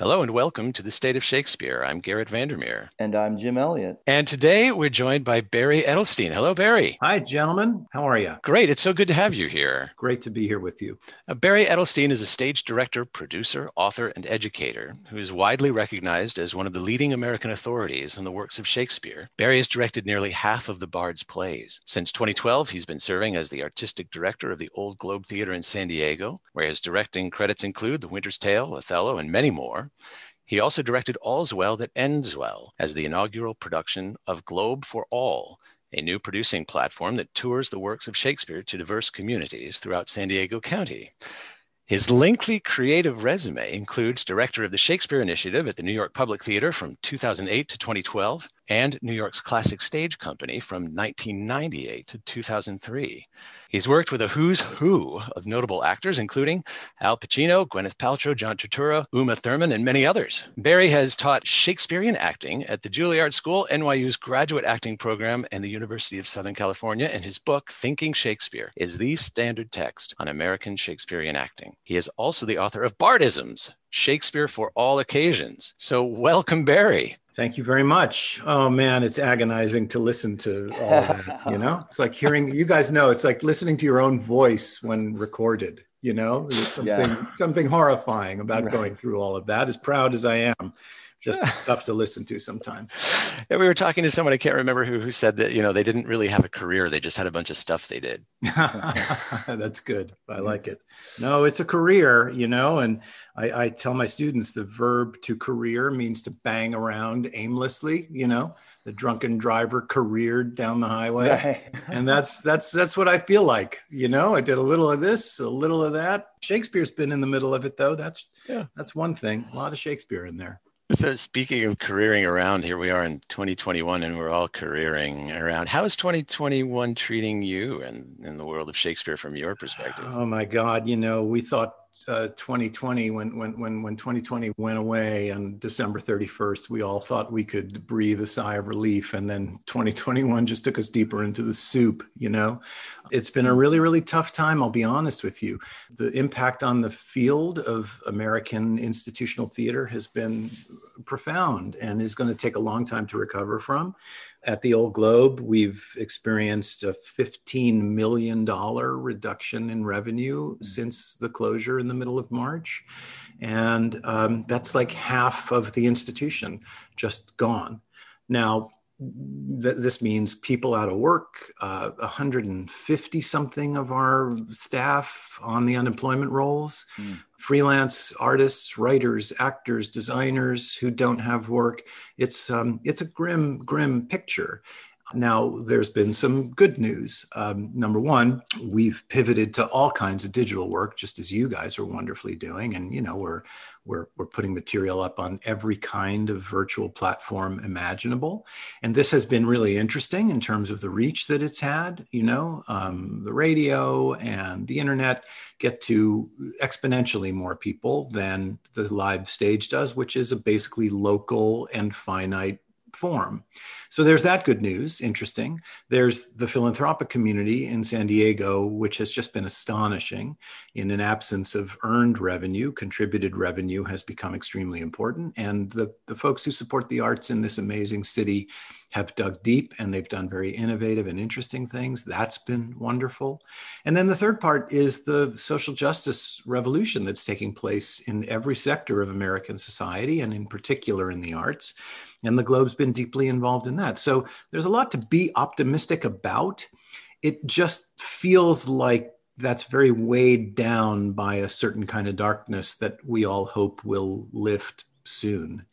Hello and welcome to the State of Shakespeare. I'm Garrett Vandermeer. And I'm Jim Elliott. And today we're joined by Barry Edelstein. Hello, Barry. Hi, gentlemen. How are you? Great. It's so good to have you here. Great to be here with you. Uh, Barry Edelstein is a stage director, producer, author, and educator who is widely recognized as one of the leading American authorities on the works of Shakespeare. Barry has directed nearly half of the Bard's plays. Since 2012, he's been serving as the artistic director of the Old Globe Theater in San Diego, where his directing credits include The Winter's Tale, Othello, and many more. He also directed All's Well That Ends Well as the inaugural production of Globe for All, a new producing platform that tours the works of Shakespeare to diverse communities throughout San Diego County. His lengthy creative resume includes director of the Shakespeare Initiative at the New York Public Theater from 2008 to 2012 and New York's Classic Stage Company from 1998 to 2003. He's worked with a who's who of notable actors, including Al Pacino, Gwyneth Paltrow, John Turturro, Uma Thurman, and many others. Barry has taught Shakespearean acting at the Juilliard School, NYU's graduate acting program, and the University of Southern California, and his book, Thinking Shakespeare, is the standard text on American Shakespearean acting. He is also the author of Bardisms, Shakespeare for All Occasions. So, welcome, Barry. Thank you very much. Oh man, it's agonizing to listen to all that. You know, it's like hearing. You guys know it's like listening to your own voice when recorded. You know, there's something yeah. something horrifying about right. going through all of that. As proud as I am, just tough to listen to sometimes. Yeah, we were talking to someone I can't remember who who said that you know they didn't really have a career; they just had a bunch of stuff they did. That's good. I like it. No, it's a career, you know, and I, I tell my students the verb to career means to bang around aimlessly, you know, the drunken driver careered down the highway. Right. and that's that's that's what I feel like. You know, I did a little of this, a little of that. Shakespeare's been in the middle of it though. That's yeah, that's one thing. A lot of Shakespeare in there. So speaking of careering around, here we are in 2021 and we're all careering around. How is 2021 treating you and in, in the world of Shakespeare from your perspective? Oh my God, you know, we thought uh, 2020 when when when when 2020 went away on December 31st we all thought we could breathe a sigh of relief and then 2021 just took us deeper into the soup you know it's been a really really tough time I'll be honest with you the impact on the field of American institutional theater has been profound and is going to take a long time to recover from at the Old Globe, we've experienced a $15 million reduction in revenue mm-hmm. since the closure in the middle of March. And um, that's like half of the institution just gone. Now, th- this means people out of work, uh, 150 something of our staff on the unemployment rolls. Mm freelance artists, writers, actors, designers who don't have work. It's um, it's a grim, grim picture. Now, there's been some good news. Um, number one, we've pivoted to all kinds of digital work, just as you guys are wonderfully doing, and you know we're we're, we're putting material up on every kind of virtual platform imaginable. And this has been really interesting in terms of the reach that it's had. You know, um, the radio and the internet get to exponentially more people than the live stage does, which is a basically local and finite form. So there's that good news, interesting. There's the philanthropic community in San Diego, which has just been astonishing. In an absence of earned revenue, contributed revenue has become extremely important. And the, the folks who support the arts in this amazing city have dug deep and they've done very innovative and interesting things. That's been wonderful. And then the third part is the social justice revolution that's taking place in every sector of American society and in particular in the arts and the Globe's been deeply involved in that. So there's a lot to be optimistic about. It just feels like that's very weighed down by a certain kind of darkness that we all hope will lift soon.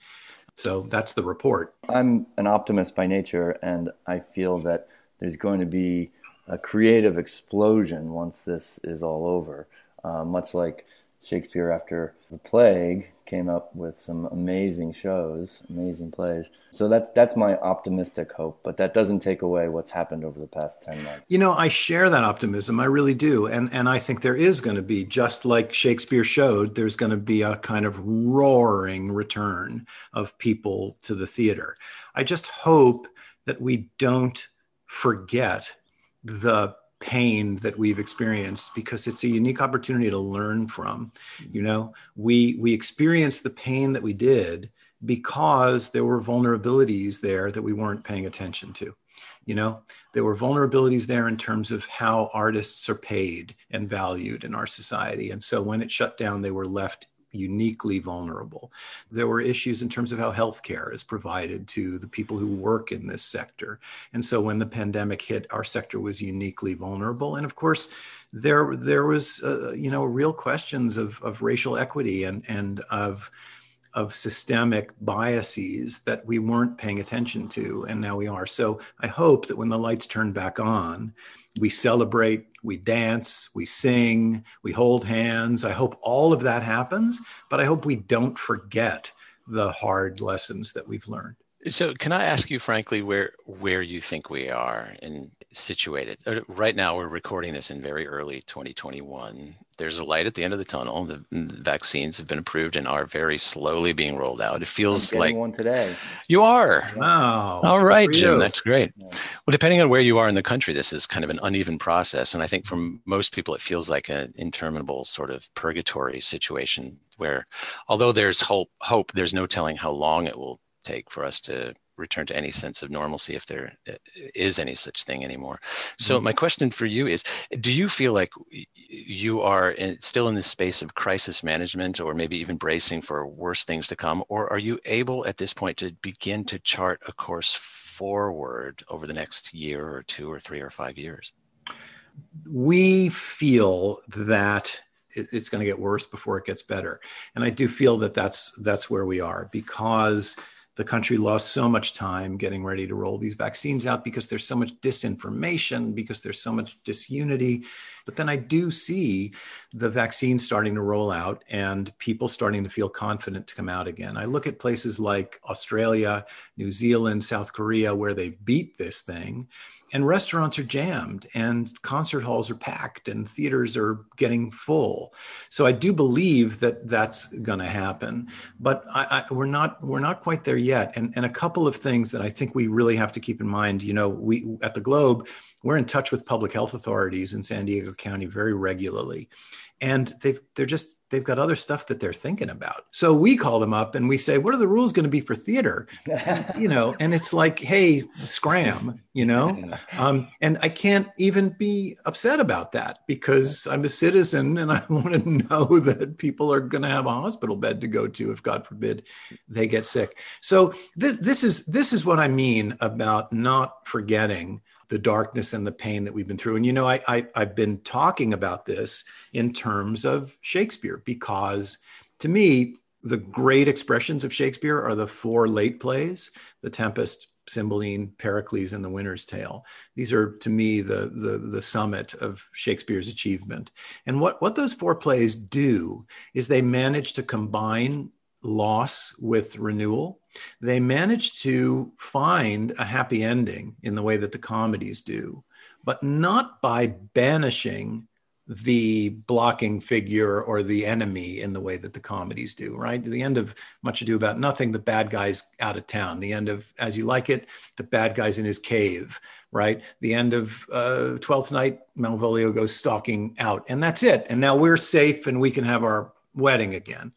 So that's the report. I'm an optimist by nature, and I feel that there's going to be a creative explosion once this is all over. Uh, much like Shakespeare after the plague came up with some amazing shows, amazing plays. So that's that's my optimistic hope, but that doesn't take away what's happened over the past 10 months. You know, I share that optimism. I really do. And and I think there is going to be just like Shakespeare showed, there's going to be a kind of roaring return of people to the theater. I just hope that we don't forget the pain that we've experienced because it's a unique opportunity to learn from mm-hmm. you know? We we experienced the pain that we did because there were vulnerabilities there that we weren't paying attention to you know? There were vulnerabilities there in terms of how artists are paid and valued in our society. And so when it shut down they were left uniquely vulnerable. There were issues in terms of how healthcare is provided to the people who work in this sector. And so when the pandemic hit, our sector was uniquely vulnerable. And of course, there there was uh, you know real questions of, of racial equity and and of of systemic biases that we weren't paying attention to and now we are so i hope that when the lights turn back on we celebrate, we dance, we sing, we hold hands. I hope all of that happens, but I hope we don't forget the hard lessons that we've learned. So, can I ask you frankly where where you think we are and situated? Right now, we're recording this in very early 2021. There's a light at the end of the tunnel. The, the vaccines have been approved and are very slowly being rolled out. It feels like one today. You are. Wow. All right, Jim. That's great. Yeah. Well, depending on where you are in the country, this is kind of an uneven process, and I think for most people, it feels like an interminable sort of purgatory situation where, although there's hope, hope, there's no telling how long it will take for us to return to any sense of normalcy if there uh, any such thing anymore. So mm-hmm. my question for you is do you feel like you are in, still in this space of crisis management or maybe even bracing for worse things to come or are you able at this point to begin to chart a course forward over the next year or two or 3 or 5 years? We feel that it's going to get worse before it gets better and i do feel that that's that's where we are because the country lost so much time getting ready to roll these vaccines out because there's so much disinformation, because there's so much disunity. But then I do see the vaccine starting to roll out and people starting to feel confident to come out again. I look at places like Australia, New Zealand, South Korea, where they've beat this thing and restaurants are jammed and concert halls are packed and theaters are getting full. So i do believe that that's going to happen but I, I, we're not we're not quite there yet. And, and a couple of things that i think we really have to keep in mind you know we at the globe we're in touch with public health authorities in san diego county very regularly and they've they're just they've got other stuff that they're thinking about. So we call them up and we say, "What are the rules going to be for theater?" you know, and it's like, "Hey, scram," you know. Um, and I can't even be upset about that because I'm a citizen and I want to know that people are going to have a hospital bed to go to if, God forbid, they get sick. So this this is this is what I mean about not forgetting the darkness and the pain that we've been through. And you know, I, I I've been talking about this in terms of Shakespeare because to me, the great expressions of Shakespeare are the four late plays, The Tempest, Cymbeline, Pericles, and The Winter's Tale. These are, to me, the, the, the summit of Shakespeare's achievement. And what, what those four plays do is they manage to combine loss with renewal. They manage to find a happy ending in the way that the comedies do, but not by banishing the blocking figure or the enemy in the way that the comedies do, right? the end of Much Ado About Nothing, the bad guy's out of town. The end of As You Like It, the bad guy's in his cave, right? The end of uh, Twelfth Night, Malvolio goes stalking out, and that's it. And now we're safe and we can have our wedding again.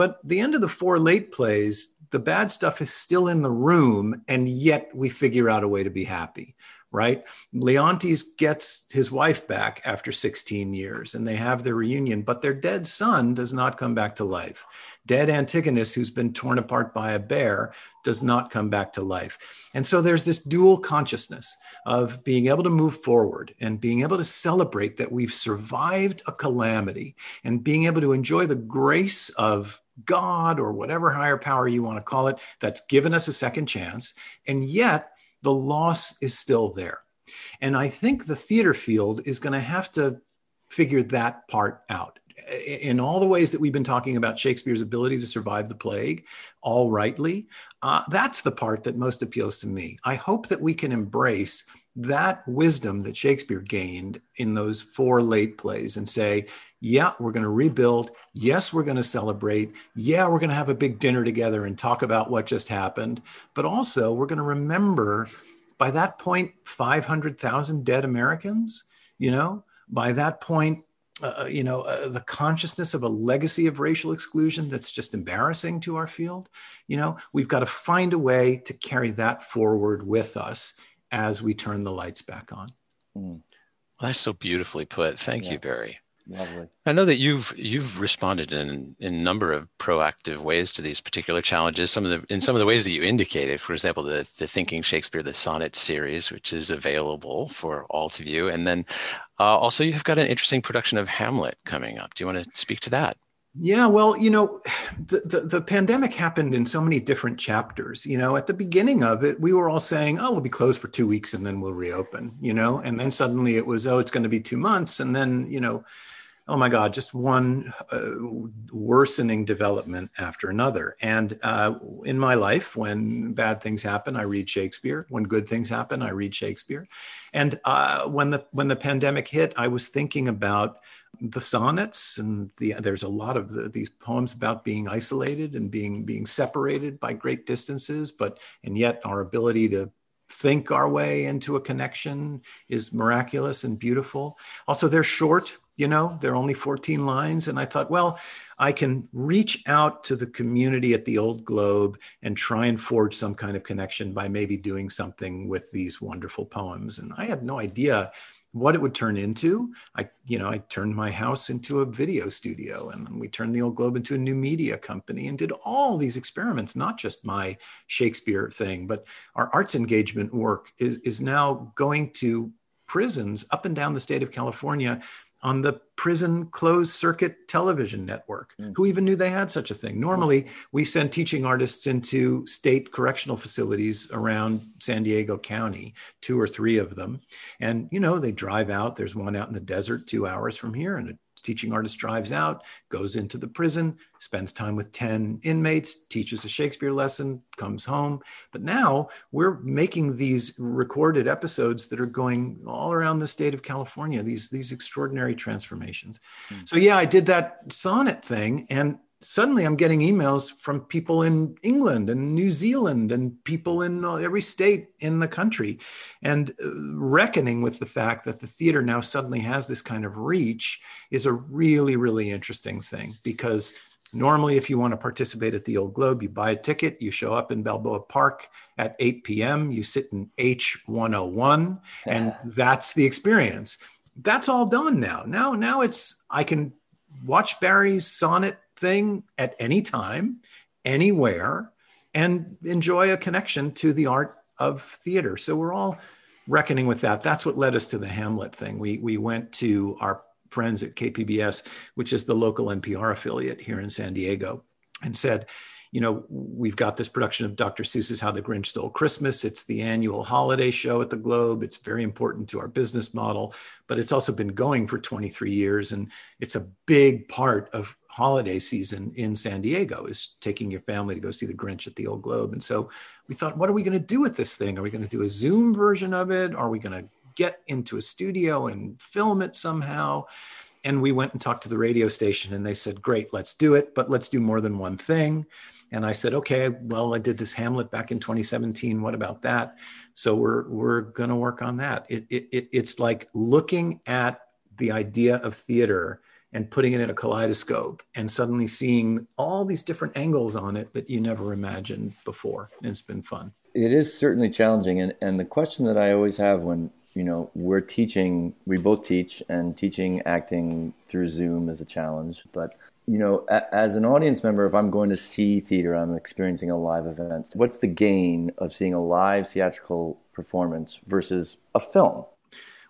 But the end of the four late plays, the bad stuff is still in the room, and yet we figure out a way to be happy, right? Leontes gets his wife back after 16 years, and they have their reunion, but their dead son does not come back to life. Dead Antigonus, who's been torn apart by a bear, does not come back to life. And so there's this dual consciousness of being able to move forward and being able to celebrate that we've survived a calamity and being able to enjoy the grace of God or whatever higher power you want to call it that's given us a second chance. And yet the loss is still there. And I think the theater field is going to have to figure that part out. In all the ways that we've been talking about Shakespeare's ability to survive the plague, all rightly, uh, that's the part that most appeals to me. I hope that we can embrace that wisdom that Shakespeare gained in those four late plays and say, yeah, we're going to rebuild. Yes, we're going to celebrate. Yeah, we're going to have a big dinner together and talk about what just happened. But also, we're going to remember by that point, 500,000 dead Americans. you know by that point uh, uh, you know, uh, the consciousness of a legacy of racial exclusion that's just embarrassing to our field. You know, we've got to find a way to carry that forward with us as we turn the lights back on. Mm. Well, that's so beautifully put. Thank yeah. you, Barry. Lovely. I know that you've you've responded in in a number of proactive ways to these particular challenges. Some of the in some of the ways that you indicated, for example, the the Thinking Shakespeare, the Sonnet series, which is available for all to view, and then uh, also you've got an interesting production of Hamlet coming up. Do you want to speak to that? Yeah, well, you know, the, the, the, pandemic happened in so many different chapters. You know, at the beginning of it, we were all saying, oh, we'll be closed for two weeks and then we'll reopen, you know, and then suddenly it was, oh, it's going to be two months. And then, you know, oh my God, just one uh, worsening development after another. And uh, in my life, when bad things happen, I read Shakespeare. When good things happen, I read Shakespeare. And uh, when the when the pandemic hit, I was thinking about the sonnets and the, there's a lot of the, these poems about being isolated and being being separated by great distances but and yet our ability to think our way into a connection is miraculous and beautiful. Also they're short you know they're only 14 lines and i thought well i can reach out to the community at the old globe and try and forge some kind of connection by maybe doing something with these wonderful poems. And i had no idea what it would turn into. I you know i turned my house into a video studio and we turned the old globe into a new media company and did all these experiments not just my shakespeare thing but our arts engagement work is, is now going to prisons up and down the state of california on the prison closed circuit television network. Mm. Who even knew they had such a thing? Normally, we send teaching artists into state correctional facilities around San Diego County, two or three of them. And, you know, they drive out. There's one out in the desert two hours from here, and teaching artist drives out, goes into the prison, spends time with 10 inmates, teaches a Shakespeare lesson, comes home. But now we're making these recorded episodes that are going all around the state of California, these, these extraordinary transformations. Mm. So, yeah, I did that sonnet thing. And suddenly I'm getting emails from people in England and New Zealand and people in every state in the country and uh, reckoning with the fact that the theater now suddenly has this kind of reach is a really really interesting thing because normally if you want to participate at the old globe you buy a ticket you show up in Balboa Park at 8 p.m. you sit in H101 and that's the experience that's all done now now now it's I can watch Barry's sonnet thing at any time, anywhere, and enjoy a connection to the art of theater. So we're all reckoning with that. That's what led us to the Hamlet thing. We we went to our friends at KPBS, which is the local NPR affiliate here in San Diego, and said, you know, we've got this production of Dr. Seuss's How the Grinch Stole Christmas. It's the annual holiday show at the Globe. It's very important to our business model, but it's also been going for 23 years. And it's a big part of holiday season in San Diego is taking your family to go see the Grinch at the Old Globe. And so we thought, what are we going to do with this thing? Are we going to do a Zoom version of it? Are we going to get into a studio and film it somehow? And we went and talked to the radio station and they said, great, let's do it, but let's do more than one thing. And I said, okay, well, I did this Hamlet back in 2017. What about that? So we're we're going to work on that. It, it, it, it's like looking at the idea of theater and putting it in a kaleidoscope and suddenly seeing all these different angles on it that you never imagined before. And it's been fun. It is certainly challenging. And, and the question that I always have when, you know, we're teaching, we both teach, and teaching acting through Zoom is a challenge. But, you know, a, as an audience member, if I'm going to see theater, I'm experiencing a live event. What's the gain of seeing a live theatrical performance versus a film?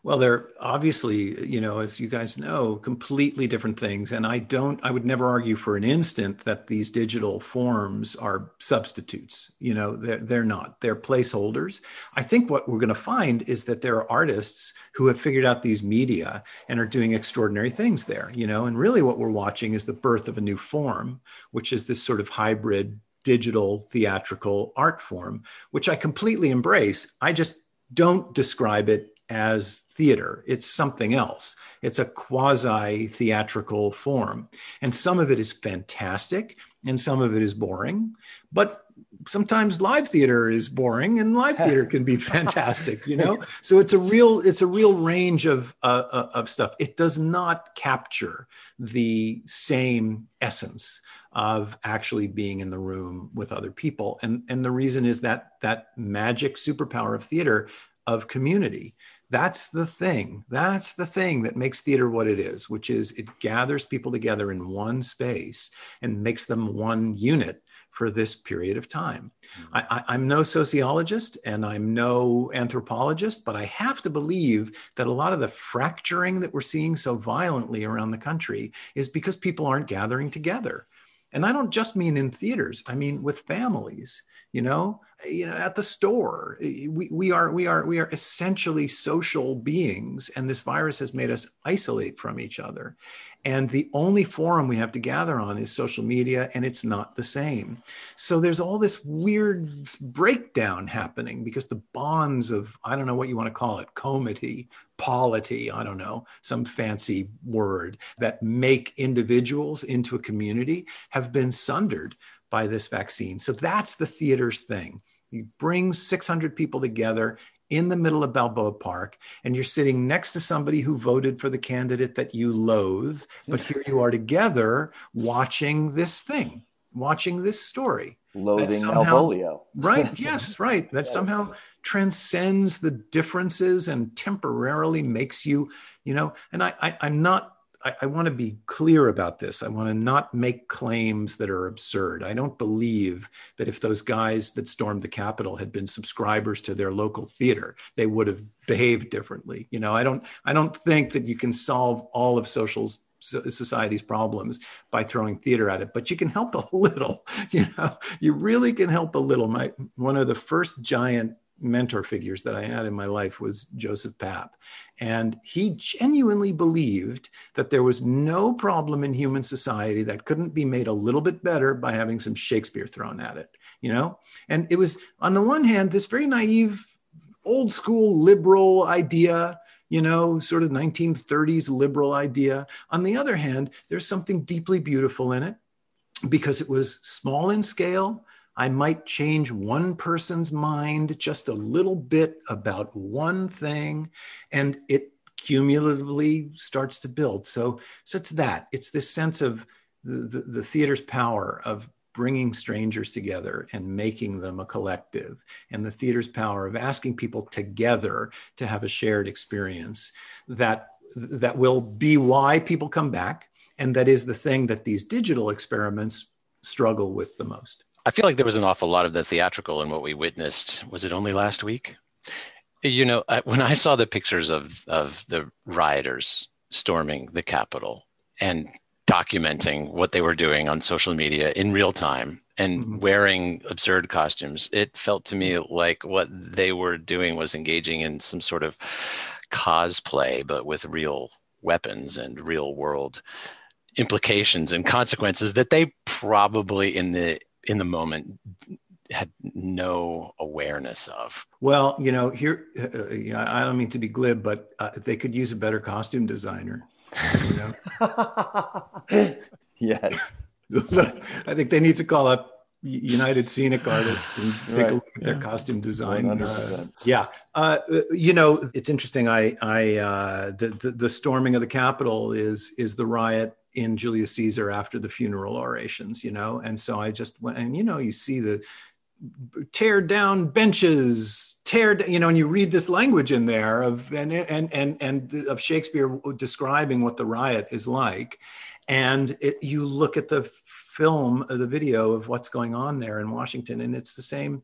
Well, they're obviously, you know, as you guys know, completely different things. And I don't, I would never argue for an instant that these digital forms are substitutes. You know, they're, they're not, they're placeholders. I think what we're going to find is that there are artists who have figured out these media and are doing extraordinary things there, you know, and really what we're watching is the birth of a new form, which is this sort of hybrid digital theatrical art form, which I completely embrace. I just don't describe it as theater. It's something else. It's a quasi theatrical form. And some of it is fantastic and some of it is boring. But sometimes live theater is boring and live theater can be fantastic you know so it's a real it's a real range of uh, uh, of stuff it does not capture the same essence of actually being in the room with other people and and the reason is that that magic superpower of theater of community that's the thing that's the thing that makes theater what it is which is it gathers people together in one space and makes them one unit for this period of time. Mm-hmm. I, am no sociologist and I'm no anthropologist, but I have to believe that a lot of the fracturing that we're seeing so violently around the country is because people aren't gathering together. And I don't just mean in theaters, I mean with families you know you know at the store. We, we are we are we are essentially social beings and this virus has made us isolate from each other. And the only forum we have to gather on is social media and it's not the same. So there's all this weird breakdown happening because the bonds of i don't know what you want to call it comity polity i don't know some fancy word that make individuals into a community have been sundered by this vaccine. So that's the theater's thing. You bring 600 people together in the middle of Balboa Park, and you're sitting next to somebody who voted for the candidate that you loathe, but here you are together watching this thing, watching this story. Loathing somehow, Malvolio. right, yes, right. That somehow transcends the differences and temporarily makes you, you know, and I, I I'm not I, I want to be clear about this. I want to not make claims that are absurd. I don't believe that if those guys that stormed the Capitol had been subscribers to their local theater, they would have behaved differently. You know, I don't. I don't think that you can solve all of social society's problems by throwing theater at it but you can help a little you know you really can help a little my one of the first giant mentor figures that I had in my life was Joseph Papp. And he genuinely believed that there was no problem in human society that couldn't be made a little bit better by having some Shakespeare thrown at it, you know? And it was, on the one hand, this very naive, old school liberal idea you know, sort of 1930s liberal idea. On the other hand, there's something deeply beautiful in it because it was small in scale, I might change one person's mind just a little bit about one thing, and it cumulatively starts to build. So, so it's that. It's this sense of the, the, the theater's power of bringing strangers together and making them a collective, and the theater's power of asking people together to have a shared experience that that will be why people come back, and that is the thing that these digital experiments struggle with the most. I feel like there was an awful lot of the theatrical in what we witnessed. Was it only last week? You know, when I saw the pictures of of the rioters storming the Capitol and documenting what they were doing on social media in real time and mm-hmm. wearing absurd costumes, it felt to me like what they were doing was engaging in some sort of cosplay, but with real weapons and real world implications and consequences that they probably in the in the moment had no awareness of. Well, you know, here uh, I don't mean to be glib, but uh, they could use a better costume designer. You know? yes. I think they need to call up United Scenic Artists and take right. a look at their costume design. Uh, yeah, uh, you know, it's interesting. I, I, uh, the, the, the storming of the Capitol is is the riot in Julius Caesar after the funeral orations, you know? And so I just went, and you know, you see the tear down benches, tear, down, you know, and you read this language in there of, and, and, and, and of Shakespeare describing what the riot is like. And it, you look at the film, the video of what's going on there in Washington, and it's the same,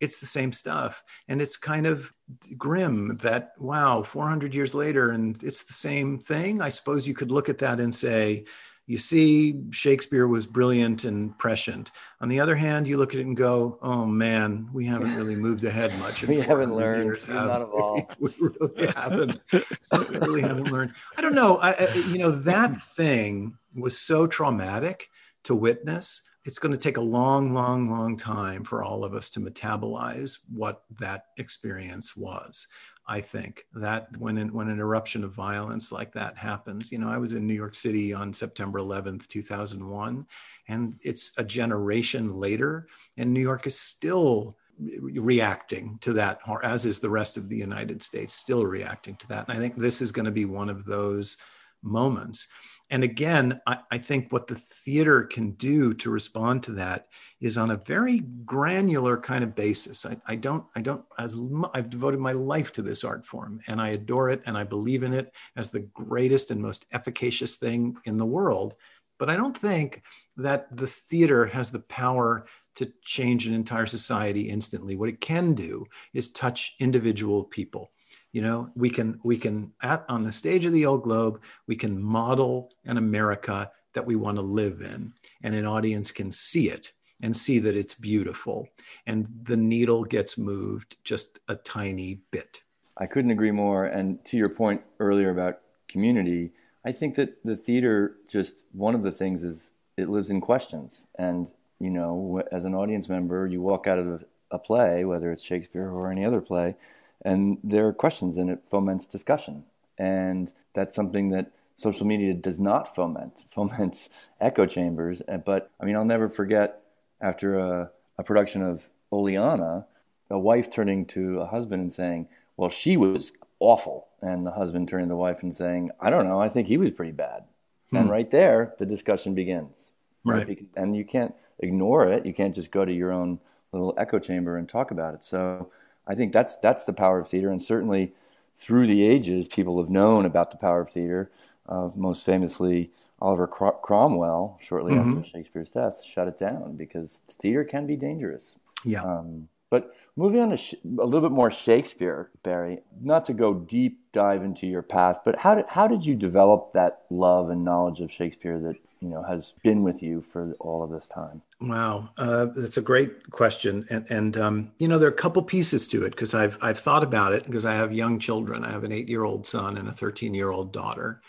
it's the same stuff. And it's kind of grim that, wow, 400 years later, and it's the same thing. I suppose you could look at that and say, you see, Shakespeare was brilliant and prescient. On the other hand, you look at it and go, "Oh man, we haven't really moved ahead much. we haven't learned. Years, have not evolved. we really haven't. we really haven't learned. I don't know. I, I, you know, that thing was so traumatic to witness it's going to take a long, long, long time for all of us to metabolize what that experience was. I think that when an, when an eruption of violence like that happens, you know, I was in New York City on September 11th, 2001, and it's a generation later, and New York is still reacting to that, as is the rest of the United States, still reacting to that. And I think this is going to be one of those moments. And again, I, I, think what the theater can do to respond to that is on a very granular kind of basis. I, I don't, I don't, as I've devoted my life to this art form and I adore it and I believe in it as the greatest and most efficacious thing in the world. But I don't think that the theater has the power to change an entire society instantly. What it can do is touch individual people you know we can we can at on the stage of the old globe we can model an america that we want to live in and an audience can see it and see that it's beautiful and the needle gets moved just a tiny bit. I couldn't agree more and to your point earlier about community i think that the theater just one of the things is it lives in questions and you know as an audience member you walk out of a play whether it's shakespeare or any other play and there are questions and it foments discussion. And that's something that social media does not foment. Foments echo chambers. But i mean i'll never forget after a, a production of Oleanna a wife turning to a husband and saying well she was awful. And the husband turning to the wife and saying i don't know. I think he was pretty bad. Hmm. and right there the discussion begins. Right, right? Because, and you can't ignore it. You can't just go to your own little echo chamber and talk about it. So I think that's that's the power of theater, and certainly through the ages, people have known about the power of theater. Uh, most famously, Oliver Cromwell, shortly mm-hmm. after Shakespeare's death, shut it down because theater can be dangerous. Yeah. Um, but moving on to sh- a little bit more Shakespeare, Barry. Not to go deep dive into your past, but how did how did you develop that love and knowledge of Shakespeare that you know has been with you for all of this time? Wow, uh, that's a great question, and and um, you know there are a couple pieces to it because I've I've thought about it because I have young children. I have an eight year old son and a thirteen year old daughter,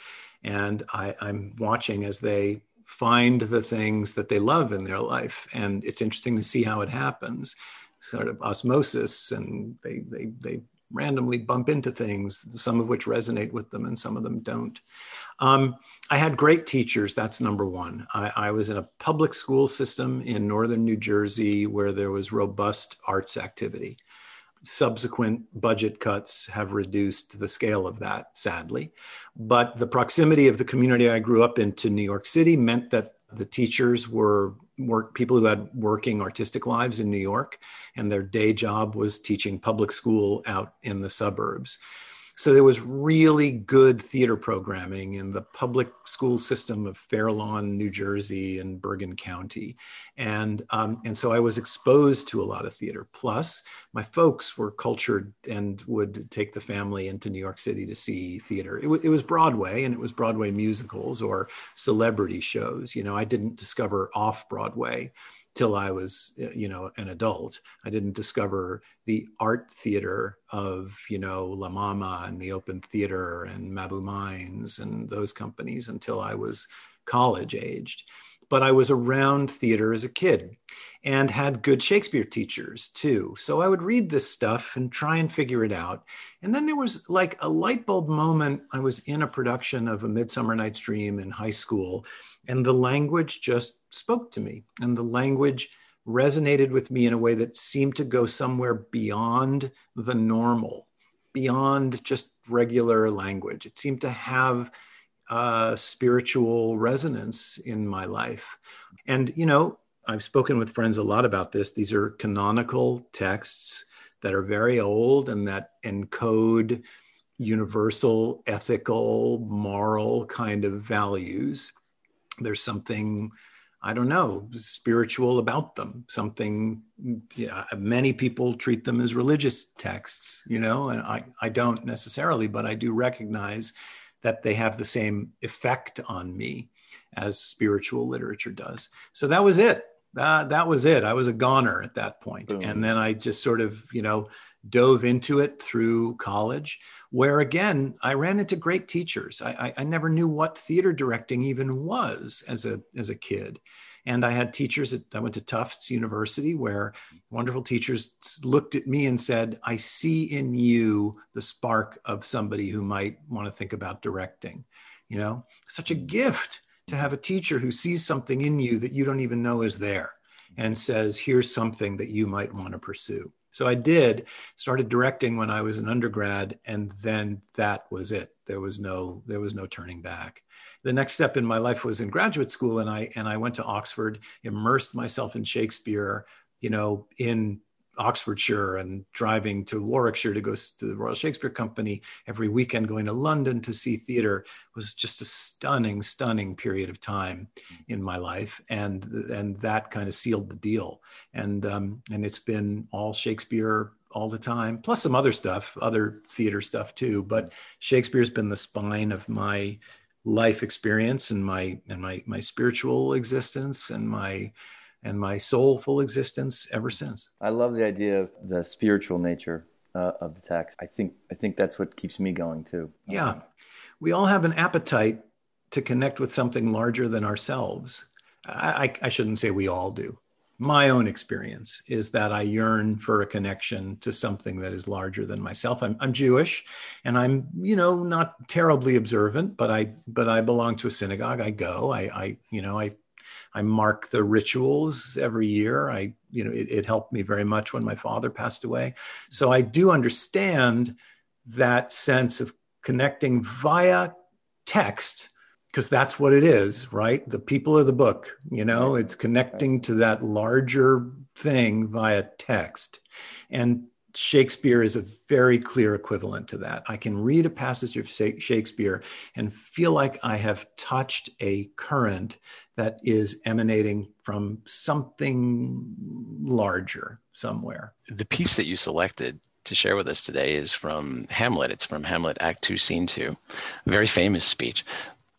and I, I'm watching as they find the things that they love in their life, and it's interesting to see how it happens, sort of osmosis, and they they they randomly bump into things, some of which resonate with them and some of them don't. Um, I had great teachers. That's number one. I, I, was in a public school system in northern New Jersey where there was robust arts activity. Subsequent budget cuts have reduced the scale of that, sadly. But the proximity of the community I grew up in to New York City meant that the teachers were work people who had working artistic lives in New York, and their day job was teaching public school out in the suburbs. So there was really good theater programming in the public school system of Fair Lawn, New Jersey, and Bergen County, and um, and so I was exposed to a lot of theater. Plus, my folks were cultured and would take the family into New York City to see theater. It, w- it was Broadway, and it was Broadway musicals or celebrity shows. You know, I didn't discover off Broadway till I was, you know, an adult. I didn't discover the art theater of, you know, La Mama and the Open Theater and Mabou Mines and those companies until I was college aged. But I was around theater as a kid and had good Shakespeare teachers too. So I would read this stuff and try and figure it out. And then there was like a light bulb moment. I was in a production of A Midsummer Night's Dream in high school and the language just spoke to me. And the language resonated with me in a way that seemed to go somewhere beyond the normal, beyond just regular language. It seemed to have a spiritual resonance in my life. And, you know, I've spoken with friends a lot about this. These are canonical texts that are very old and that encode universal ethical, moral kind of values there's something I don't know, spiritual about them. Something, yeah, many people treat them as religious texts, you know, and I, I don't necessarily, but I do recognize that they have the same effect on me as spiritual literature does. So that was it. That, that was it. I was a goner at that point. And then I just sort of, you know, dove into it through college where again i ran into great teachers I, I, I, never knew what theater directing even was as a as a kid And I had teachers at, I went to Tufts University where wonderful teachers looked at me and said, I see in you the spark of somebody who might want to think about directing. You know, such a gift to have a teacher who sees something in you that you don't even know is there and says, here's something that you might want to pursue. So I did, started directing when I was an undergrad, and then that was it. There was no, there was no turning back. The next step in my life was in graduate school, and I and I went to Oxford, immersed myself in Shakespeare, you know, in Oxfordshire and driving to Warwickshire to go to the Royal Shakespeare Company every weekend, going to London to see theater was just a stunning, stunning period of time in my life, and and that kind of sealed the deal. And um, and it's been all Shakespeare all the time, plus some other stuff, other theater stuff too. But Shakespeare's been the spine of my life experience and my and my my spiritual existence and my and my soulful existence ever since. I love the idea of the spiritual nature uh, of the text. I think I think that's what keeps me going too. Yeah, we all have an appetite to connect with something larger than ourselves. I, I, I shouldn't say we all do. My own experience is that I yearn for a connection to something that is larger than myself. I'm, I'm Jewish, and I'm you know not terribly observant, but I but I belong to a synagogue. I go. I, I you know I I mark the rituals every year. I, you know, it, it, helped me very much when my father passed away. So I do understand that sense of connecting via text because that's what it is, right? The people of the book, you know, it's connecting to that larger thing via text. And Shakespeare is a very clear equivalent to that. I can read a passage of Shakespeare and feel like I have touched a current that is emanating from something larger somewhere. The piece that you selected to share with us today is from Hamlet. It's from Hamlet, Act Two, Scene Two, a very famous speech.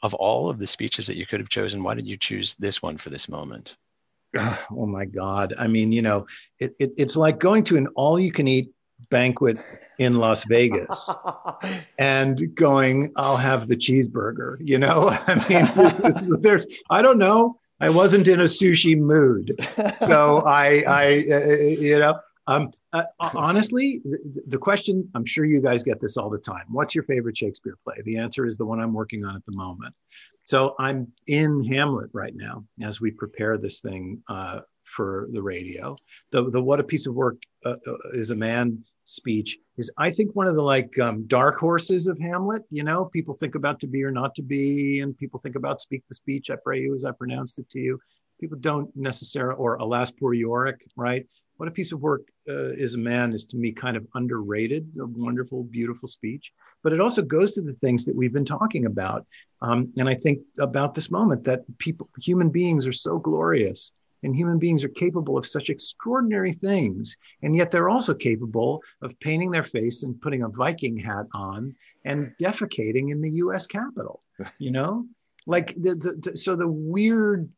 Of all of the speeches that you could have chosen, why did you choose this one for this moment? oh my God. I mean, you know, it, it, it's like going to an all you can eat banquet in Las Vegas and going, I'll have the cheeseburger, you know? I mean, there's, I don't know. I wasn't in a sushi mood. So I, I, uh, you know, um, uh, honestly, the, the, question, I'm sure you guys get this all the time. What's your favorite Shakespeare play? The answer is the one I'm working on at the moment. So I'm in Hamlet right now as we prepare this thing uh, for the radio. The, the What a Piece of Work uh, uh, is a Man speech is, I think, one of the like um, dark horses of Hamlet. You know, people think about to be or not to be, and people think about speak the speech, I pray you as I pronounced it to you. People don't necessarily, or alas, poor Yorick, right? What a piece of work uh, is a man is to me kind of underrated, a wonderful, beautiful speech. But it also goes to the things that we've been talking about. Um, and I think about this moment that people, human beings are so glorious and human beings are capable of such extraordinary things. And yet they're also capable of painting their face and putting a Viking hat on and defecating in the US Capitol, you know? Like the, the, the so the weird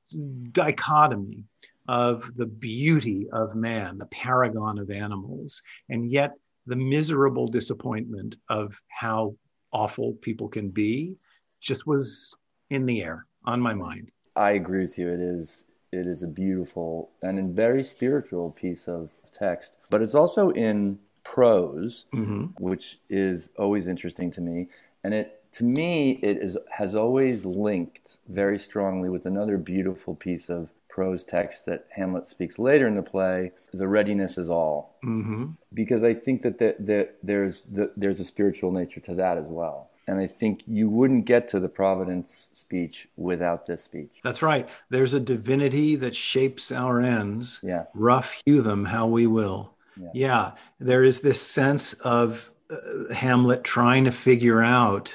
dichotomy of the beauty of man, the paragon of animals, and yet the miserable disappointment of how awful people can be just was in the air on my mind. I agree with you. It is it is a beautiful and a very spiritual piece of text, but it's also in prose, mm-hmm. which is always interesting to me. And it to me it is has always linked very strongly with another beautiful piece of prose text that Hamlet speaks later in the play, the readiness is all. Mm-hmm. Because I think that the, the, there's, the, there's a spiritual nature to that as well. And I think you wouldn't get to the Providence speech without this speech. That's right. There's a divinity that shapes our ends. Yeah. Rough hew them how we will. Yeah. yeah. There is this sense of uh, Hamlet trying to figure out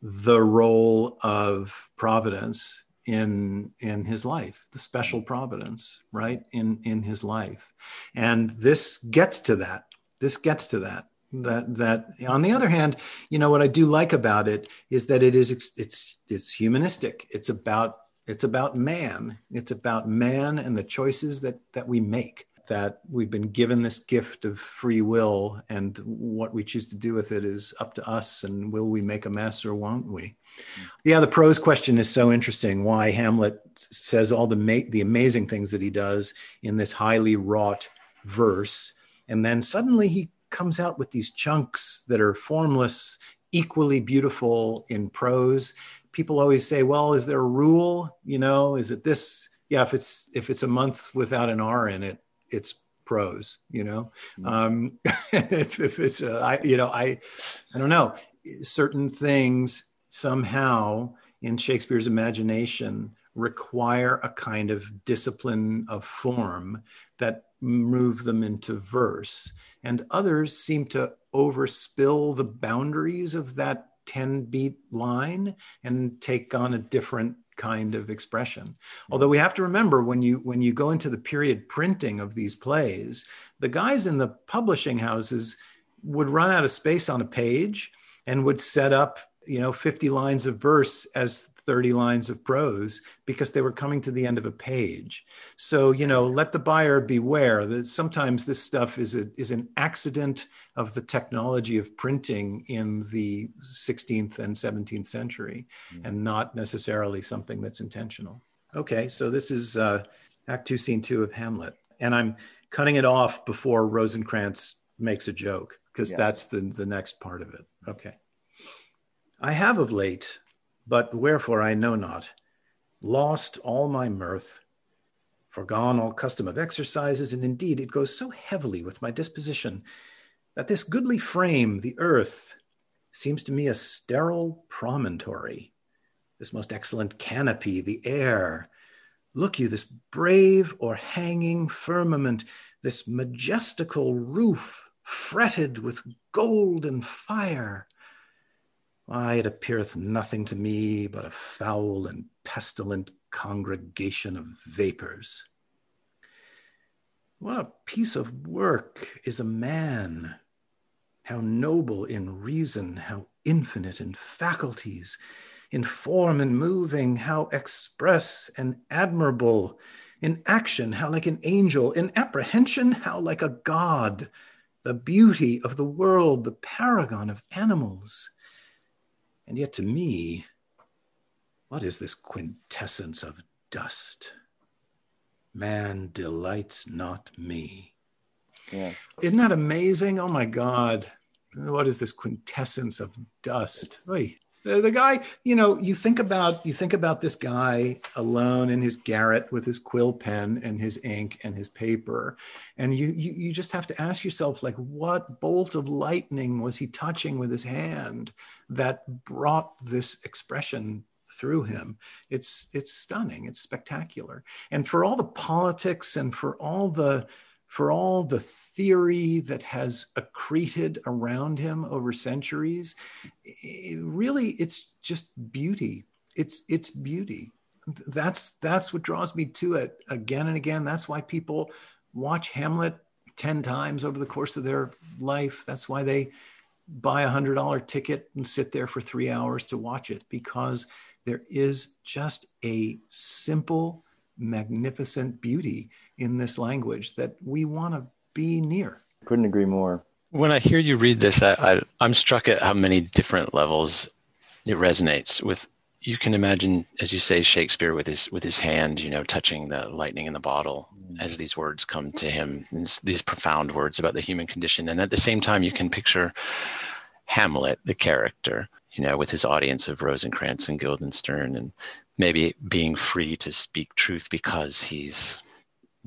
the role of Providence in in his life the special providence right in in his life and this gets to that this gets to that that that on the other hand you know what i do like about it is that it is it's it's humanistic. It's about it's about man. It's about man and the choices that that we make that we've been given this gift of free will and what we choose to do with it is up to us and will we make a mess or won't we? Yeah the prose question is so interesting. Why hamlet says all the ma- the amazing things that he does in this highly wrought verse and then suddenly he comes out with these chunks that are formless equally beautiful in prose. People always say well is there a rule? You know is it this? Yeah if it's if it's a month without an r in it it's prose you know? Mm-hmm. um if, if, it's uh, I, you know i i don't know. Certain things somehow in shakespeare's imagination require a kind of discipline of form that move them into verse. And others seem to overspill the boundaries of that 10 beat line and take on a different kind of expression. Although we have to remember when you when you go into the period printing of these plays the guys in the publishing houses would run out of space on a page and would set up you know 50 lines of verse as 30 lines of prose because they were coming to the end of a page. So, you know, let the buyer beware that sometimes this stuff is, a, is an accident of the technology of printing in the 16th and 17th century mm-hmm. and not necessarily something that's intentional. Okay, so this is uh, Act Two, Scene Two of Hamlet. And I'm cutting it off before Rosencrantz makes a joke because yeah. that's the, the next part of it. Okay. I have of late but wherefore I know not, lost all my mirth, forgone all custom of exercises, and indeed it goes so heavily with my disposition that this goodly frame, the earth, seems to me a sterile promontory, this most excellent canopy, the air. Look you, this brave or hanging firmament, this majestical roof fretted with gold and fire why, it appeareth nothing to me but a foul and pestilent congregation of vapors. What a piece of work is a man! How noble in reason, how infinite in faculties, in form and moving, how express and admirable, in action, how like an angel, in apprehension, how like a god, the beauty of the world, the paragon of animals and yet, to me, what is this quintessence of dust? Man delights not me. Yeah. Isn't that amazing? Oh my God. What is this quintessence of dust? Oy. The, the guy, you know, you think about you think about this guy alone in his garret with his quill pen and his ink and his paper, and you you, you just have to ask yourself, like, what bolt of lightning was he touching with his hand that brought this expression through him? It's it's stunning. It's spectacular. And for all the politics and for all the for all the theory that has accreted around him over centuries it really it's just beauty. It's it's beauty. That's that's what draws me to it again and again. That's why people watch hamlet 10 times over the course of their life. That's why they buy a hundred dollar ticket and sit there for three hours to watch it because there is just a simple magnificent beauty in this language that we want to be near. Couldn't agree more. When I hear you read this, I, I, I'm struck at how many different levels it resonates with. You can imagine, as you say, Shakespeare with his with his hand, you know, touching the lightning in the bottle mm. as these words come to him, these profound words about the human condition, and at the same time, you can picture Hamlet, the character, you know, with his audience of Rosencrantz and Guildenstern, and maybe being free to speak truth because he's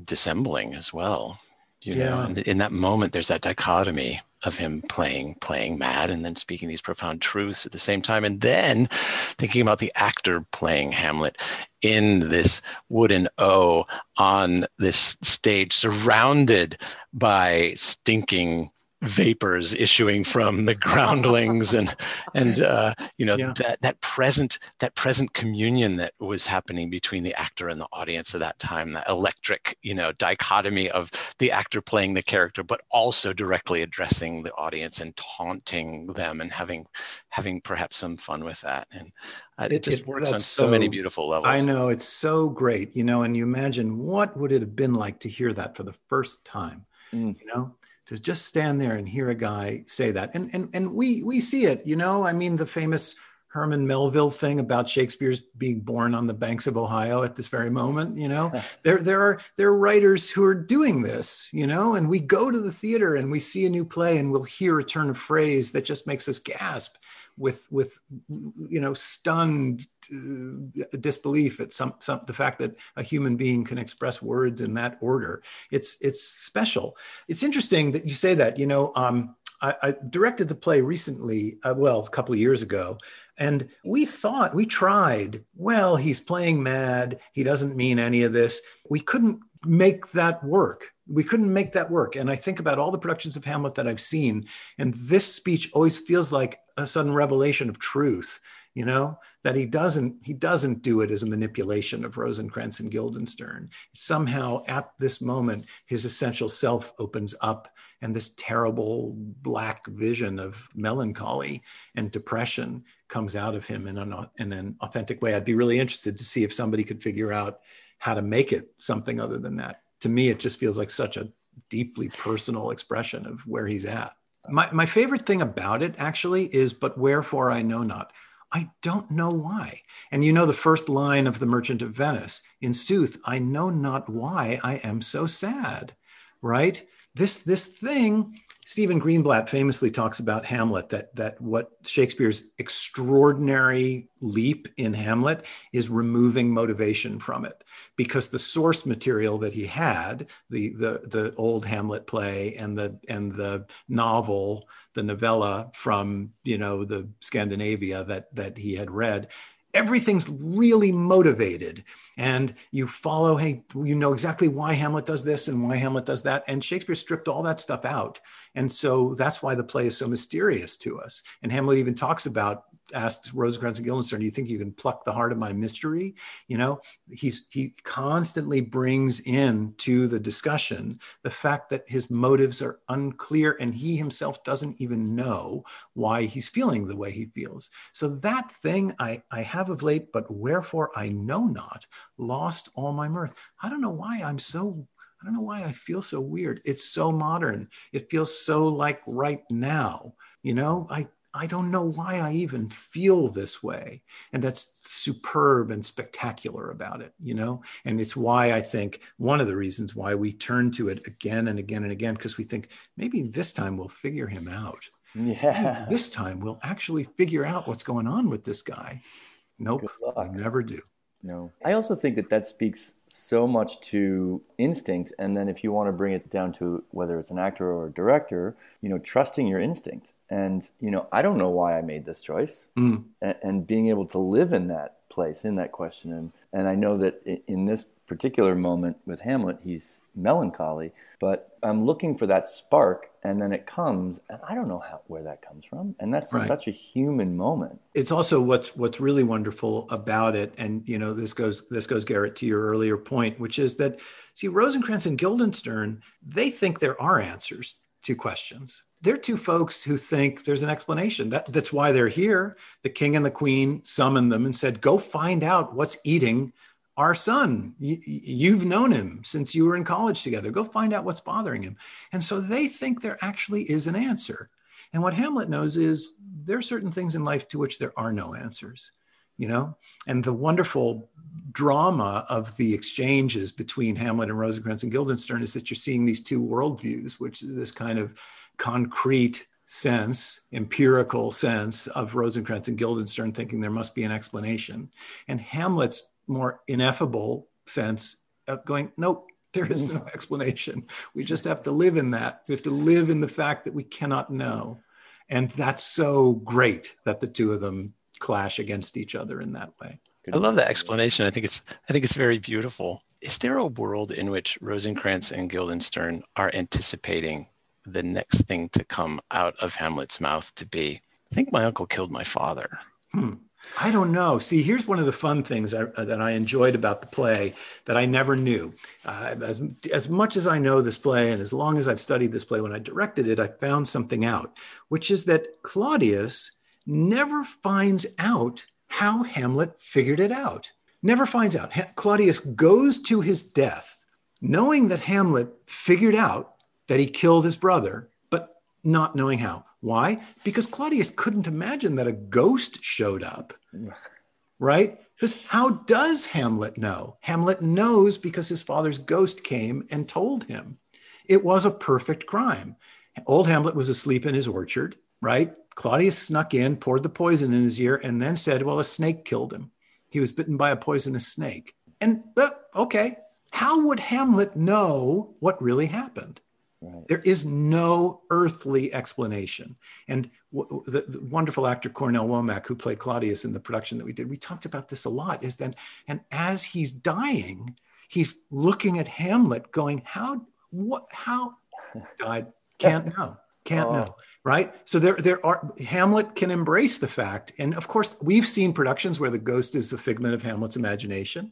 dissembling as well you yeah. know and in that moment there's that dichotomy of him playing playing mad and then speaking these profound truths at the same time and then thinking about the actor playing hamlet in this wooden o on this stage surrounded by stinking vapors issuing from the groundlings and and uh, you know yeah. that that present that present communion that was happening between the actor and the audience at that time that electric you know dichotomy of the actor playing the character but also directly addressing the audience and taunting them and having having perhaps some fun with that and uh, it, it, just it, works on so, so, many beautiful levels i know it's so great you know and you imagine what would it have been like to hear that for the first time mm. you know to just stand there and hear a guy say that. And and and we we see it, you know. I mean, the famous Herman Melville thing about Shakespeare's being born on the banks of Ohio at this very moment, you know. there there are there are writers who are doing this, you know, and we go to the theater and we see a new play and we'll hear a turn of phrase that just makes us gasp with with you know stunned uh, disbelief at some, some the fact that a human being can express words in that order it's it's special it's interesting that you say that you know um, I, I, directed the play recently uh, well a couple of years ago and we thought we tried well he's playing mad he doesn't mean any of this we couldn't make that work we couldn't make that work. And I think about all the productions of Hamlet that I've seen, and this speech always feels like a sudden revelation of truth. You know that he doesn't he doesn't do it as a manipulation of Rosencrantz and Guildenstern. Somehow, at this moment, his essential self opens up, and this terrible black vision of melancholy and depression comes out of him in an in an authentic way. I'd be really interested to see if somebody could figure out how to make it something other than that to me, it just feels like such a deeply personal expression of where he's at. My, my favorite thing about it actually is, but wherefore I know not. I don't know why. And you know the first line of The Merchant of Venice in sooth, I know not why I am so sad, right? This, this thing Stephen Greenblatt famously talks about Hamlet that that what Shakespeare's extraordinary leap in Hamlet is removing motivation from it. Because the source material that he had the the the old Hamlet play and the and the novel the novella from you know the Scandinavia that that he had read everything's really motivated. And you follow hey you know exactly why hamlet does this and why hamlet does that. And shakespeare stripped all that stuff out. And so that's why the play is so mysterious to us. And hamlet even talks about asked Rosencrantz and Guildenstern, "Do you think you can pluck the heart of my mystery?" You know, he's he constantly brings in to the discussion the fact that his motives are unclear and he himself doesn't even know why he's feeling the way he feels. So that thing I I have of late, but wherefore I know not, lost all my mirth. I don't know why I'm so I don't know why I feel so weird. It's so modern. It feels so like right now. You know, I I don't know why I even feel this way. And that's superb and spectacular about it, you know? And it's why I think one of the reasons why we turn to it again and again and again, because we think maybe this time we'll figure him out. Yeah. Maybe this time we'll actually figure out what's going on with this guy. Nope. We never do. No. I also think that that speaks so much to instinct. And then if you want to bring it down to whether it's an actor or a director, you know, trusting your instinct. And, you know, I don't know why I made this choice. Mm. And, and, being able to live in that place, in that question. And, and I know that in this particular moment with Hamlet, he's melancholy, but I'm looking for that spark and then it comes and I don't know how where that comes from and that's right. such a human moment. It's also what's what's really wonderful about it and you know this goes this goes Garrett to your earlier point which is that see Rosencrantz and Guildenstern they think there are answers to questions. They're two folks who think there's an explanation. That, that's why they're here. The king and the queen summoned them and said, Go find out what's eating our son. you've known him since you were in college together. Go find out what's bothering him. And so they think there actually is an answer. And what Hamlet knows is there are certain things in life to which there are no answers, you know? And the wonderful drama of the exchanges between Hamlet and Rosencrantz and Guildenstern is that you're seeing these two worldviews, which is this kind of concrete sense, empirical sense of Rosencrantz and Guildenstern thinking there must be an explanation. And Hamlet's more ineffable sense of going, nope, there is no explanation. We just have to live in that. We have to live in the fact that we cannot know. And that's so great that the two of them clash against each other in that way. I love that explanation. I think it's I think it's very beautiful. Is there a world in which Rosencrantz and Guildenstern are anticipating the next thing to come out of Hamlet's mouth to be, I think my uncle killed my father. Hmm. I don't know. See, here's one of the fun things I, that I enjoyed about the play that I never knew. Uh, as, as much as I know this play, and as long as I've studied this play, when I directed it, I found something out, which is that Claudius never finds out how Hamlet figured it out. Never finds out. Ha- Claudius goes to his death knowing that Hamlet figured out that he killed his brother, not knowing how. Why? Because Claudius couldn't imagine that a ghost showed up, right? Because how does Hamlet know? Hamlet knows because his father's ghost came and told him. It was a perfect crime. Old Hamlet was asleep in his orchard, right? Claudius snuck in, poured the poison in his ear, and then said, Well, a snake killed him. He was bitten by a poisonous snake. And, uh, okay, how would Hamlet know what really happened? Right. There is no earthly explanation. And w- the, the, wonderful actor Cornell Womack, who played Claudius in the production that we did, we talked about this a lot. Is that, and as he's dying, he's looking at Hamlet, going, "How? What? How? Died? Can't know. Can't oh. know." Right. So there, there are Hamlet can embrace the fact, and of course, we've seen productions where the ghost is a figment of Hamlet's imagination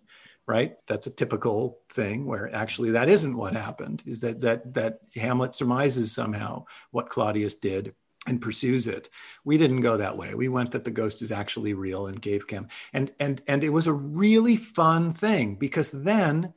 right? That's a typical thing where actually that isn't what happened is that that that hamlet surmises somehow what claudius did and pursues it. We didn't go that way. We went that the ghost is actually real and gave him and and and it was a really fun thing because then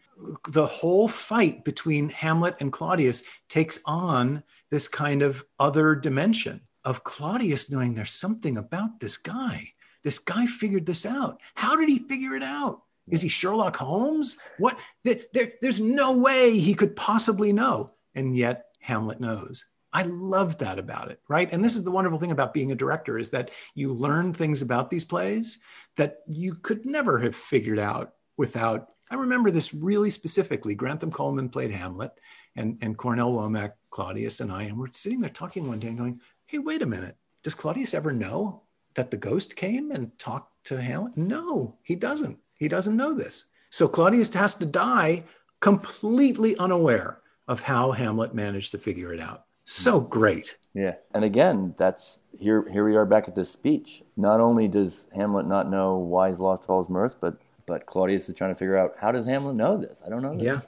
the whole fight between hamlet and claudius takes on this kind of other dimension of claudius knowing there's something about this guy. This guy figured this out. How did he figure it out is he Sherlock Holmes? What? There, there, there's no way he could possibly know. And yet Hamlet knows. I love that about it, right? And this is the wonderful thing about being a director is that you learn things about these plays that you could never have figured out without. I remember this really specifically. Grantham Coleman played Hamlet, and, and Cornell Womack, Claudius, and I, and we're sitting there talking one day and going, hey, wait a minute. Does Claudius ever know that the ghost came and talked to Hamlet? No, he doesn't. He doesn't know this. So Claudius has to die completely unaware of how Hamlet managed to figure it out. So hmm. great. Yeah. And again, that's here here we are back at this speech. Not only does Hamlet not know why he's lost all his mirth, but but Claudius is trying to figure out how does Hamlet know this? I don't know this. Yeah.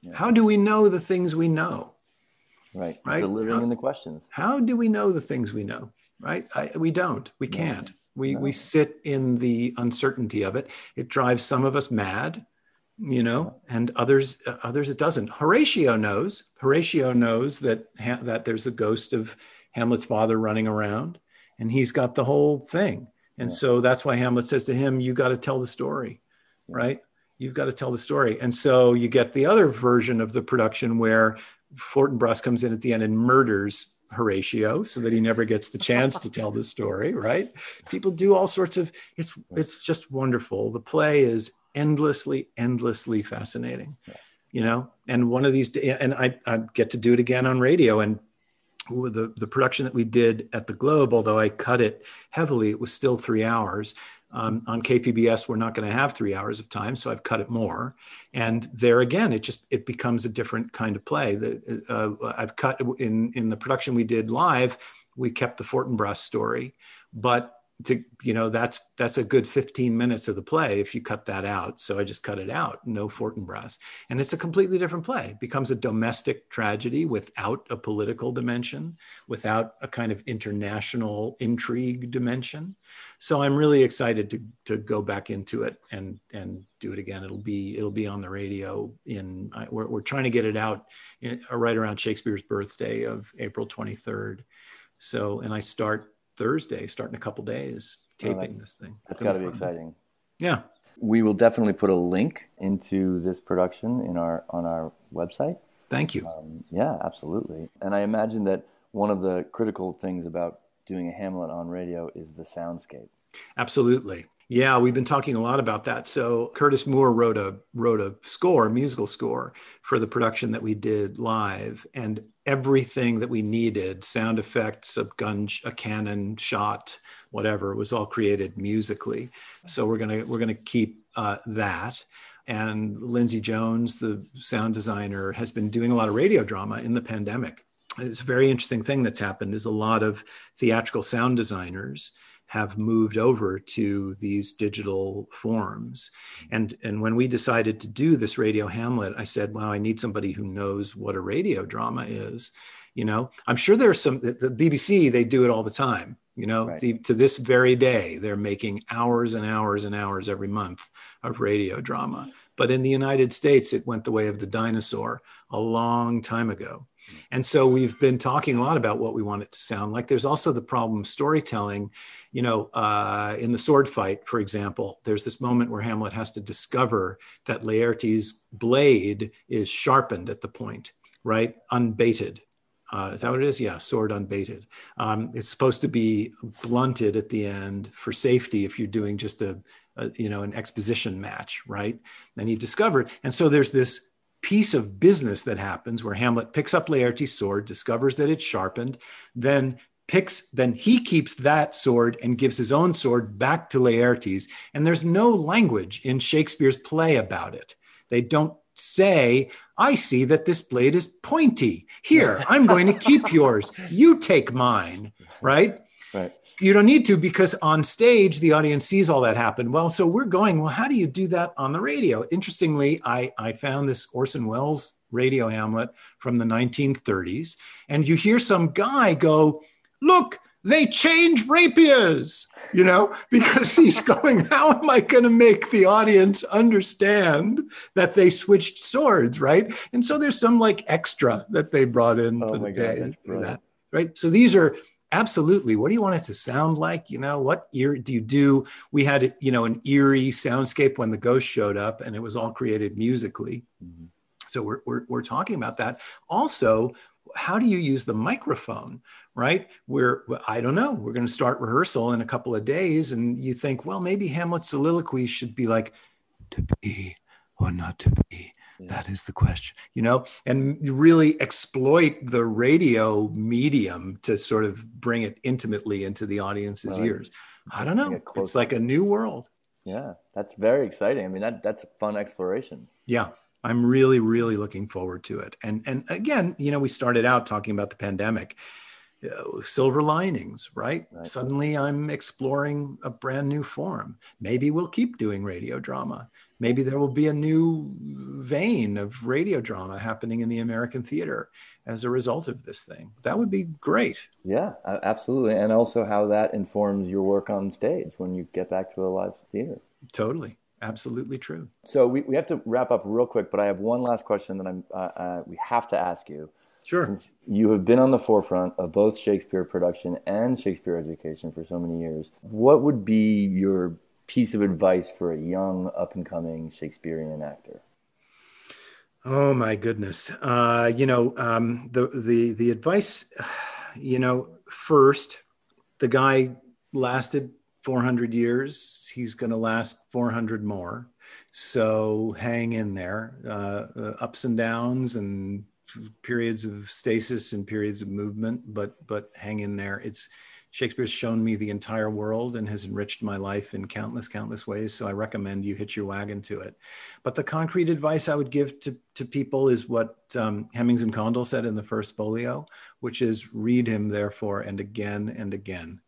yeah. How do we know the things we know? Right. Right. It's living how, in the questions. How do we know the things we know? Right. I, we don't. We can't. We, no. we sit in the uncertainty of it. It drives some of us mad, you know, and others uh, others it doesn't. Horatio knows. Horatio knows that ha- that there's a ghost of Hamlet's father running around, and he's got the whole thing. And yeah. so that's why Hamlet says to him, "You got to tell the story, yeah. right? You've got to tell the story." And so you get the other version of the production where Fortinbras comes in at the end and murders Horatio so that he never gets the chance to tell the story, right? People do all sorts of it's it's just wonderful. The play is endlessly endlessly fascinating. You know, and one of these and I I get to do it again on radio and the the production that we did at the Globe, although I cut it heavily, it was still 3 hours. Um, on KPBS, we're not going to have three hours of time, so I've cut it more. And there again, it just it becomes a different kind of play. That uh, I've cut in in the production we did live. We kept the Fortinbras story, but to you know that's that's a good 15 minutes of the play if you cut that out. So i just cut it out no fortinbras and it's a completely different play. It becomes a domestic tragedy without a political dimension without a kind of international intrigue dimension. So i'm really excited to to go back into it and and do it again. It'll be it'll be on the radio in we're, we're trying to get it out in, right around shakespeare's birthday of april 23rd so and i start Thursday, starting a couple days, oh, taping oh, this thing. That's got to be exciting. Yeah. We will definitely put a link into this production in our on our website. Thank you. Um, yeah, absolutely. And I imagine that one of the critical things about doing a Hamlet on radio is the soundscape. Absolutely. Yeah, we've been talking a lot about that. So Curtis Moore wrote a wrote a score, a musical score for the production that we did live, and everything that we needed, sound effects, a gun, a cannon shot, whatever, was all created musically. So we're gonna we're gonna keep uh, that. And Lindsay Jones, the sound designer, has been doing a lot of radio drama in the pandemic it's a very interesting thing that's happened is a lot of theatrical sound designers have moved over to these digital forms and and when we decided to do this radio hamlet i said wow i need somebody who knows what a radio drama is you know i'm sure there's some the, the bbc they do it all the time you know right. the, to this very day they're making hours and hours and hours every month of radio drama but in the united states it went the way of the dinosaur a long time ago and so we've been talking a lot about what we want it to sound like. There's also the problem of storytelling. You know, uh, in the sword fight, for example, there's this moment where Hamlet has to discover that Laertes' blade is sharpened at the point, right? Unbated. Uh, is that what it is? Yeah, sword unbated. Um, it's supposed to be blunted at the end for safety if you're doing just a, a you know an exposition match, right? And he discovered, and so there's this piece of business that happens where Hamlet picks up Laertes' sword, discovers that it's sharpened, then picks then he keeps that sword and gives his own sword back to Laertes and there's no language in Shakespeare's play about it. They don't say, I see that this blade is pointy. Here, I'm going to keep yours. You take mine, right? Right you don't need to because on stage the audience sees all that happen well so we're going well how do you do that on the radio interestingly i i found this orson welles radio hamlet from the 1930s and you hear some guy go look they change rapiers you know because he's going how am i going to make the audience understand that they switched swords right? And so there's some like extra that they brought in oh for the day for that right? So these are absolutely what do you want it to sound like? You know what ear do you do? We had you know an eerie soundscape when the ghost showed up and it was all created musically. Mm-hmm. so we're, we're, we're talking about that. Also how do you use the microphone right we're i don't know we're going to start rehearsal in a couple of days and you think well maybe hamlet's soliloquy should be like to be or not to be that is the question, you know, and really exploit the radio medium to sort of bring it intimately into the audience's right. ears. I don't know. It it's like a new world. Yeah, that's very exciting. I mean, that that's a fun exploration. Yeah, I'm really, really looking forward to it. And and again, you know, we started out talking about the pandemic. Uh, silver linings, right? right? Suddenly I'm exploring a brand new form. Maybe we'll keep doing radio drama maybe there will be a new vein of radio drama happening in the American theater as a result of this thing. That would be great. Yeah, absolutely. And also how that informs your work on stage when you get back to a live theater. Totally. Absolutely true. So we, we have to wrap up real quick, but I have one last question that I'm uh, uh, we have to ask you. Sure. Since you have been on the forefront of both Shakespeare production and Shakespeare education for so many years, what would be your piece of advice for a young up and coming Shakespearean actor? Oh my goodness! Uh, you know um, the the the advice. You know, first, the guy lasted 400 years. He's going to last 400 more. So hang in there. Uh, ups and downs and periods of stasis and periods of movement, but but hang in there. It's Shakespeare's shown me the entire world and has enriched my life in countless, countless ways. So I recommend you hitch your wagon to it. But the concrete advice I would give to, to people is what um, Hemmings and Condell said in the first folio, which is read him, therefore, and again and again.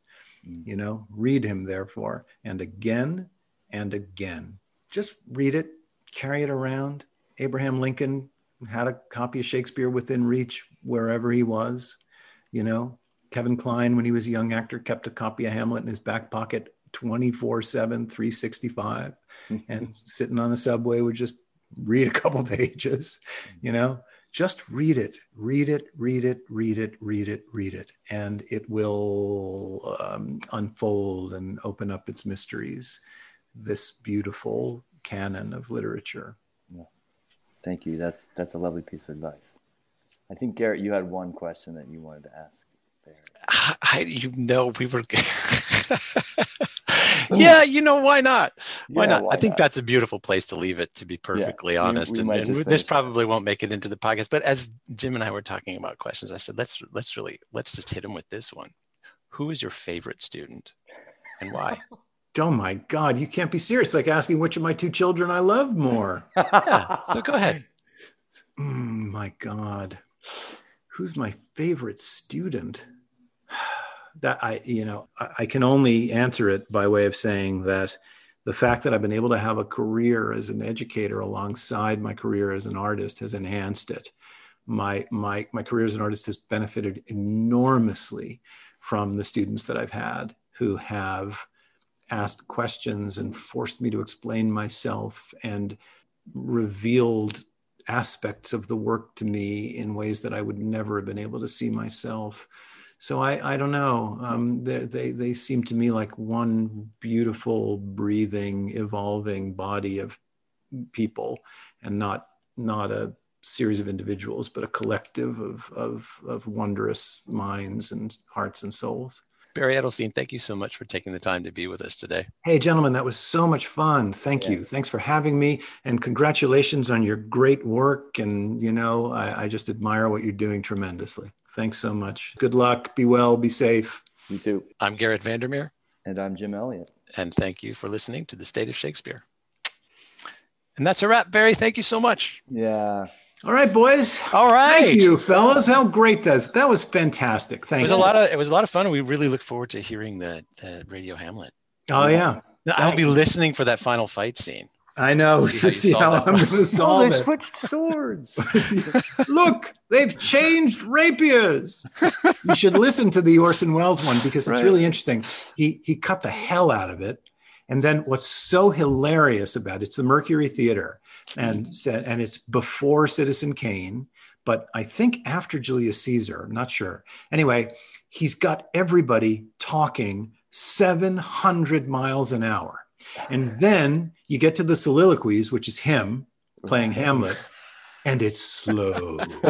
You know, read him, therefore, and again and again. Just read it, carry it around. Abraham Lincoln had a copy of Shakespeare within reach wherever he was, you know, Kevin Kline, when he was a young actor, kept a copy of Hamlet in his back pocket 24 7, 365, and sitting on the subway would just read a couple pages, you know, just read it, read it, read it, read it, read it, read it, and it will um, unfold and open up its mysteries. This beautiful canon of literature. Yeah. Thank you. That's that's a lovely piece of advice. I think Garrett, you had one question that you wanted to ask there? I, you know, we were. yeah, you know, why not? Why yeah, not? Why I think not? that's a beautiful place to leave it, to be perfectly yeah, honest. We, we and, and this probably won't make it into the podcast. But as Jim and I were talking about questions, I said, let's let's really let's just hit him with this one. Who is your favorite student, and why? oh my God, you can't be serious! Like asking which of my two children I love more. yeah, so go ahead. Mm, my God who's my favorite student? That I, you know, I, can only answer it by way of saying that the fact that I've been able to have a career as an educator alongside my career as an artist has enhanced it. My my my career as an artist has benefited enormously from the students that I've had who have asked questions and forced me to explain myself and revealed aspects of the work to me in ways that I would never have been able to see myself. So I, I don't know. Um, they, they, they seem to me like one beautiful, breathing, evolving body of people, and not not a series of individuals, but a collective of of, of wondrous minds and hearts and souls. Barry Edelstein, thank you so much for taking the time to be with us today. Hey, gentlemen, that was so much fun. Thank you. Thanks for having me, and congratulations on your great work. And you know, I, I just admire what you're doing tremendously. Thanks so much. Good luck. Be well. Be safe. You too. I'm Garrett Vandermeer. And I'm Jim Elliott. And thank you for listening to the State of Shakespeare. And that's a wrap, Barry. Thank you so much. Yeah. All right, boys. All right. Thank you, fellas. How great that that was fantastic. Thank you. it was you. a lot of it was a lot of fun. We really look forward to hearing the, the Radio Hamlet. Oh yeah. I'll be listening for that final fight scene. I know. See, see how, how I'm going to solve oh, they it. switched swords. Look, they've changed rapiers. you should listen to the Orson Welles one because it's really interesting. He he cut the hell out of it, and then what's so hilarious about it, it's the Mercury Theater, and said, and it's before Citizen Kane, but I think after Julius Caesar. I'm not sure. Anyway, he's got everybody talking 700 miles an hour and then you get to the soliloquies, which is him playing Hamlet, and it's slow.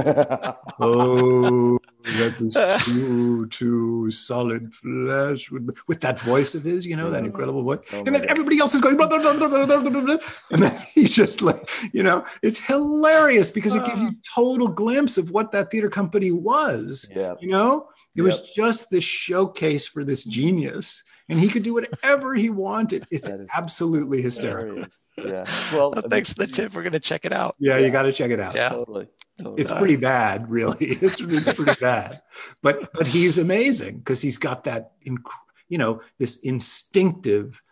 oh, that was too, too solid flesh with, with that voice of his, you know, that incredible voice. Oh and then God. everybody else is going, blah, blah, blah, and then he just like, you know, it's hilarious because it gives you ah. total glimpse of what that theater company was. Yeah. You know, it yep. was just this showcase for this genius and he could do whatever he wanted. It's absolutely hysterical. Yeah. Well, well, thanks for the tip. We're going to check it out. Yeah, yeah. you got to check it out. Yeah, totally. totally. It's pretty bad, really. It's, it's pretty bad, but but he's amazing because he's got that, inc- you know, this instinctive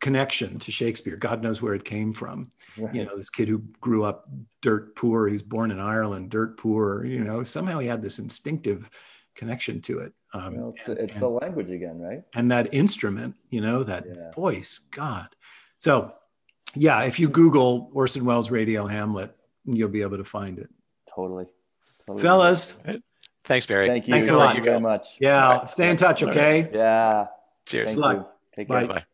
connection to Shakespeare. God knows where it came from. Right. You know, this kid who grew up dirt poor. He's born in Ireland, dirt poor. You know, somehow he had this instinctive connection to it. Um, well, it's, and, it's the language again, right? And that instrument, you know, that yeah. voice, God. So, yeah, if you Google Orson Welles Radio Hamlet, you'll be able to find it. Totally. totally. Fellas. Thanks, Barry. Thank you. Thanks a lot. Thank you very much. Yeah. Right. Stay in touch, okay? Yeah. Cheers. Good luck. Take care. Bye. Bye.